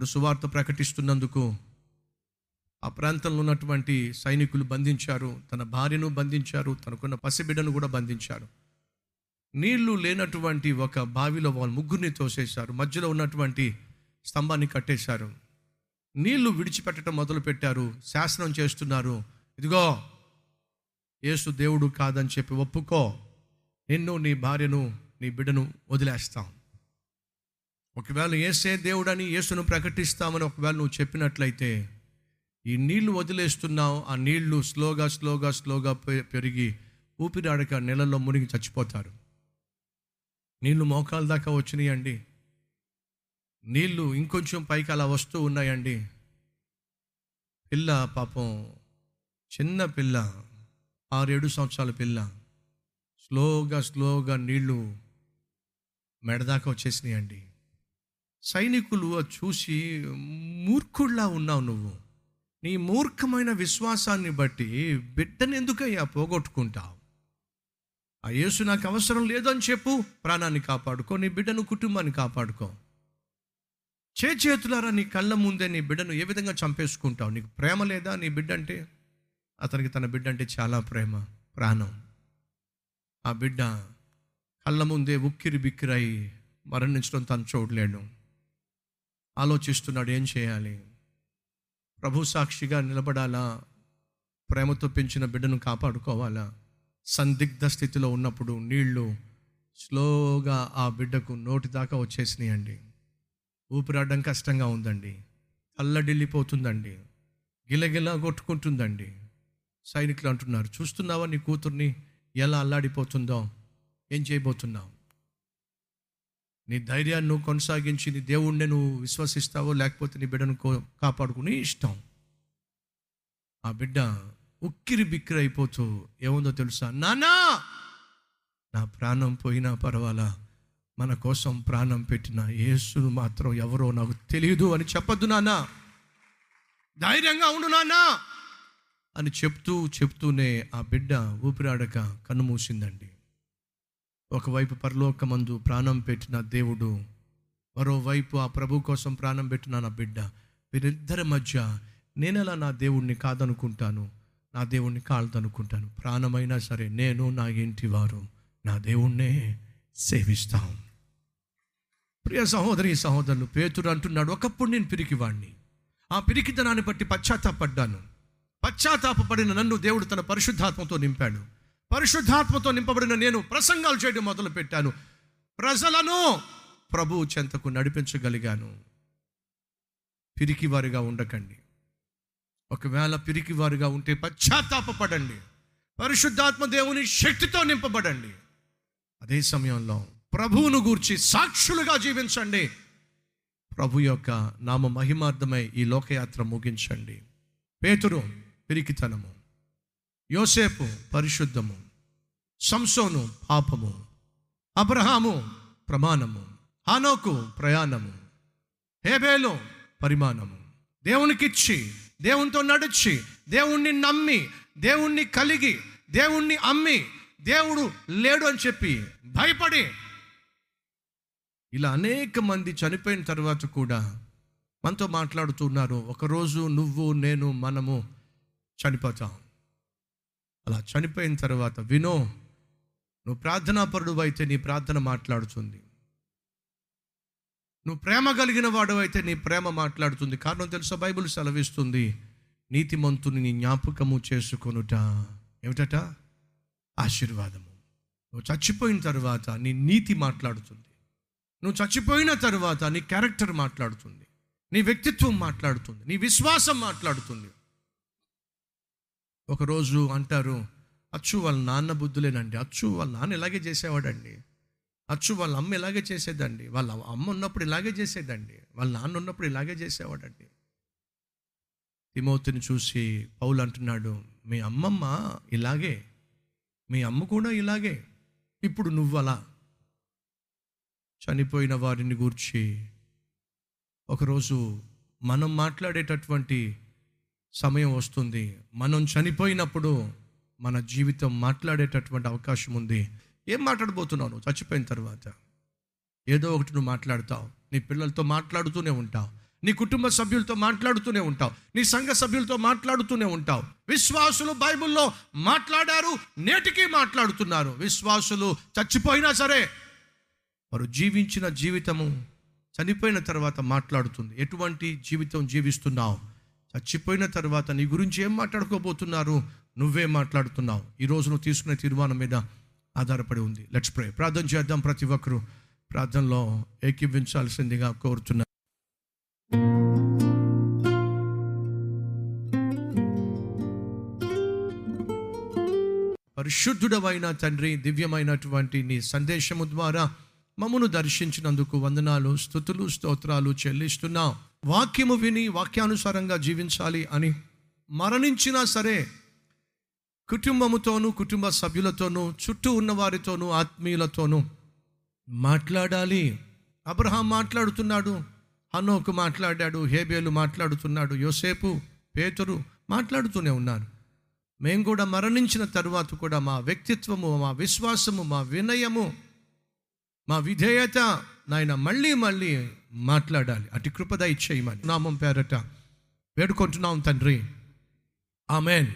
అక్కడ సువార్త ప్రకటిస్తున్నందుకు ఆ ప్రాంతంలో ఉన్నటువంటి సైనికులు బంధించారు తన భార్యను బంధించారు తనకున్న పసిబిడ్డను కూడా బంధించారు. నీళ్ళు లేనటువంటి ఒక బావిలో వాళ్ళు ముగ్గురిని తోసేశారు. మధ్యలో ఉన్నటువంటి స్తంభాన్ని కట్టేశారు. నీళ్ళు విడిచిపెట్టడం మొదలుపెట్టారు. శాసనం చేస్తున్నారు. ఇదిగో యేసు దేవుడు కాదని చెప్పి ఒప్పుకో. నిన్ను నీ భార్యను నీ బిడ్డను వదిలేస్తాం. ఒకవేళ ఏసే దేవుడని యేసును ప్రకటిస్తామని ఒకవేళ నువ్వు చెప్పినట్లయితే ఈ నీళ్ళు వదిలేస్తున్నావు ఆ నీళ్ళు స్లోగా స్లోగా స్లోగా పె- పెరిగి ఊపిరాడక నెలల్లో మునిగి చచ్చిపోతారు. నీళ్ళు మోకాల దాకా వచ్చినాయండి. నీళ్ళు ఇంకొంచెం పైకి అలా వస్తూ ఉన్నాయండి. పిల్ల పాపం చిన్న పిల్ల ఆరేడు సంవత్సరాల పిల్ల స్లోగా స్లోగా నీళ్ళు మెడదాకా వచ్చేసినాయండి. సైనికులు అది చూసి మూర్ఖుడిలా ఉన్నావు నువ్వు. నీ మూర్ఖమైన విశ్వాసాన్ని బట్టి బిడ్డను ఎందుకయ్యా పోగొట్టుకుంటావు? ఆ యేసు నాకు అవసరం లేదని చెప్పు ప్రాణాన్ని కాపాడుకో నీ బిడ్డను కుటుంబాన్ని కాపాడుకో. చే చేతులారా నీ కళ్ళ ముందే నీ బిడ్డను ఏ విధంగా చంపేసుకుంటావు? నీకు ప్రేమ లేదా నీ బిడ్డ అంటే అతనికి తన బిడ్డ అంటే చాలా ప్రేమ ప్రాణం. ఆ బిడ్డ కళ్ళ ముందే ఉక్కిరి బిక్కిరై మరణించడం తను చూడలేడు ఆలోచిస్తున్నాడు ఏం చేయాలి? ప్రభు సాక్షిగా నిలబడాలా? ప్రేమతో పెంచిన బిడ్డను కాపాడుకోవాలా? సందిగ్ధ స్థితిలో ఉన్నప్పుడు నీళ్ళు స్లోగా ఆ బిడ్డకు నోటి దాకా వచ్చేసినాయండి. ఊపిరాడడం కష్టంగా ఉందండి. అల్లడిల్లిపోతుందండి గిలగిలా కొట్టుకుంటుందండి. సైనికులు అంటున్నారు చూస్తున్నావా నీ కూతుర్ని? ఎలా అల్లాడిపోతుందో? ఏం చేయబోతున్నావు? నీ ధైర్యాన్ని నువ్వు కొనసాగించి నీ దేవుణ్ణి నువ్వు విశ్వసిస్తావో లేకపోతే నీ బిడ్డను కో- కాపాడుకుని ఇష్టం. ఆ బిడ్డ ఉక్కిరి బిక్కిరి అయిపోతూ ఏముందో తెలుసా? నానా నా ప్రాణం పోయినా పర్వాలా? మన కోసం ప్రాణం పెట్టిన యేసును మాత్రం ఎవరో నాకు తెలియదు అని చెప్పొద్దు నాన్న. ధైర్యంగా ఉండు నాన్న అని చెప్తూ చెప్తూనే ఆ బిడ్డ ఊపిరాడక కన్ను మూసిందండి. ఒకవైపు పరలోకమందు ప్రాణం పెట్టిన దేవుడు మరోవైపు ఆ ప్రభు కోసం ప్రాణం పెట్టిన నా బిడ్డ. వీరిద్దరి మధ్య నేనెలా నా దేవుణ్ణి కాదనుకుంటాను? నా దేవుణ్ణి కాలదనుకుంటాను ప్రాణమైనా సరే నేను నా ఇంటి వారు. నా దేవుణ్ణే సేవిస్తాం. ప్రియ సహోదరి సహోదరులు పేతుడు అంటున్నాడు ఒకప్పుడు నేను పిరికివాడిని ఆ పిరికితనాన్ని బట్టి పశ్చాత్తాపడ్డాను. పశ్చాత్తాపడిన నన్ను దేవుడు తన పరిశుద్ధాత్మతో నింపాడు. పరిశుద్ధాత్మతో నింపబడిన నేను ప్రసంగాలు చేయడం మొదలు పెట్టాను ప్రజలను ప్రభు చెంతకు నడిపించగలిగాను. పిరికివారిగా ఉండకండి. ఒకవేళ పిరికివారిగా ఉంటే పశ్చాత్తాపడండి పరిశుద్ధాత్మ దేవుని శక్తితో నింపబడండి. అదే సమయంలో ప్రభువును గూర్చి సాక్షులుగా జీవించండి. ప్రభు యొక్క నామ మహిమార్థమై ఈ లోకయాత్ర ముగించండి. పేతురు పిరికితనము. యోసేపు పరిశుద్ధము సంసోను పాపము అబ్రహాము ప్రమాణము హానోకు ప్రయాణము హేబేలు పరిమాణము. దేవునికిచ్చి దేవునితో నడిచి దేవుణ్ణి నమ్మి దేవుణ్ణి కలిగి దేవుణ్ణి అమ్మి దేవుడు లేడు అని చెప్పి భయపడి ఇలా అనేక మంది చనిపోయిన తర్వాత కూడా మనతో మాట్లాడుతున్నారు ఒకరోజు నువ్వు నేను మనము చనిపోతాం. అలా చనిపోయిన తర్వాత వినో నువ్వు ప్రార్థనాపరుడు అయితే నీ ప్రార్థన మాట్లాడుతుంది. నువ్వు ప్రేమ కలిగిన వాడు అయితే నీ ప్రేమ మాట్లాడుతుంది. కారణం తెలుసా? బైబిల్ సెలవిస్తుంది నీతిమంతుని నీ జ్ఞాపకము చేసుకొనుట. ఏమిటట? ఆశీర్వాదము. నువ్వు చచ్చిపోయిన తర్వాత నీ నీతి మాట్లాడుతుంది. నువ్వు చచ్చిపోయిన తర్వాత నీ క్యారెక్టర్ మాట్లాడుతుంది. నీ వ్యక్తిత్వం మాట్లాడుతుంది. నీ విశ్వాసం మాట్లాడుతుంది. ఒకరోజు అంటారు అచ్చు వాళ్ళ నాన్న బుద్ధులేనండి. అచ్చు వాళ్ళ నాన్న ఇలాగే చేసేవాడండి. అచ్చు వాళ్ళ అమ్మ ఇలాగే చేసేదండి. వాళ్ళ అమ్మ ఉన్నప్పుడు ఇలాగే చేసేదండి. వాళ్ళ నాన్న ఉన్నప్పుడు ఇలాగే చేసేవాడండి. తిమోతిని చూసి పౌలు అంటున్నాడు మీ అమ్మమ్మ ఇలాగే. మీ అమ్మ కూడా ఇలాగే. ఇప్పుడు నువ్వు అలా. చనిపోయిన వారిని గూర్చి ఒకరోజు మనం మాట్లాడేటటువంటి సమయం వస్తుంది. మనం చనిపోయినప్పుడు మన జీవితం మాట్లాడేటటువంటి అవకాశం ఉంది. ఏం మాట్లాడబోతున్నావు నువ్వు? చచ్చిపోయిన తర్వాత. ఏదో ఒకటి నువ్వు మాట్లాడతావు. నీ పిల్లలతో మాట్లాడుతూనే ఉంటావు. నీ కుటుంబ సభ్యులతో మాట్లాడుతూనే ఉంటావు. నీ సంఘ సభ్యులతో మాట్లాడుతూనే ఉంటావు. విశ్వాసులు బైబిల్లో మాట్లాడారు నేటికి మాట్లాడుతున్నారు. విశ్వాసులు చచ్చిపోయినా సరే వారు జీవించిన జీవితము చనిపోయిన తర్వాత మాట్లాడుతుంది. ఎటువంటి జీవితం జీవిస్తున్నావు? చచ్చిపోయిన తర్వాత నీ గురించి ఏం మాట్లాడుకోబోతున్నారు? నువ్వే మాట్లాడుతున్నావు. ఈ రోజు నువ్వు తీసుకునే తీర్మానం మీద ఆధారపడి ఉంది. లెట్స్ ప్రే ప్రార్థన చేద్దాం ప్రతి ఒక్కరూ. ప్రార్థనలో ఏకీవించాల్సిందిగా కోరుతున్నా పరిశుద్ధుడవైన తండ్రి దివ్యమైనటువంటి నీ సందేశము ద్వారా మమ్మను దర్శించినందుకు వందనాలు స్థుతులు స్తోత్రాలు చెల్లిస్తున్నాం. వాక్యము విని వాక్యానుసారంగా జీవించాలి అని మరణించినా సరే కుటుంబముతోనూ కుటుంబ సభ్యులతోనూ చుట్టూ ఉన్న వారితోనూ ఆత్మీయులతోనూ మాట్లాడాలి. అబ్రహాం మాట్లాడుతున్నాడు హనోకు మాట్లాడాడు హేబేలు మాట్లాడుతున్నాడు యోసేపు పేతురు మాట్లాడుతూనే ఉన్నారు. మేము కూడా మరణించిన తరువాత కూడా మా వ్యక్తిత్వము మా విశ్వాసము మా వినయము మా విధేయత నాయన మళ్ళీ మళ్ళీ మాట్లాడాలి. అటు కృపద ఇచ్చేయమని నామం పేరట వేడుకుంటున్నాం తండ్రి. ఆమెన్.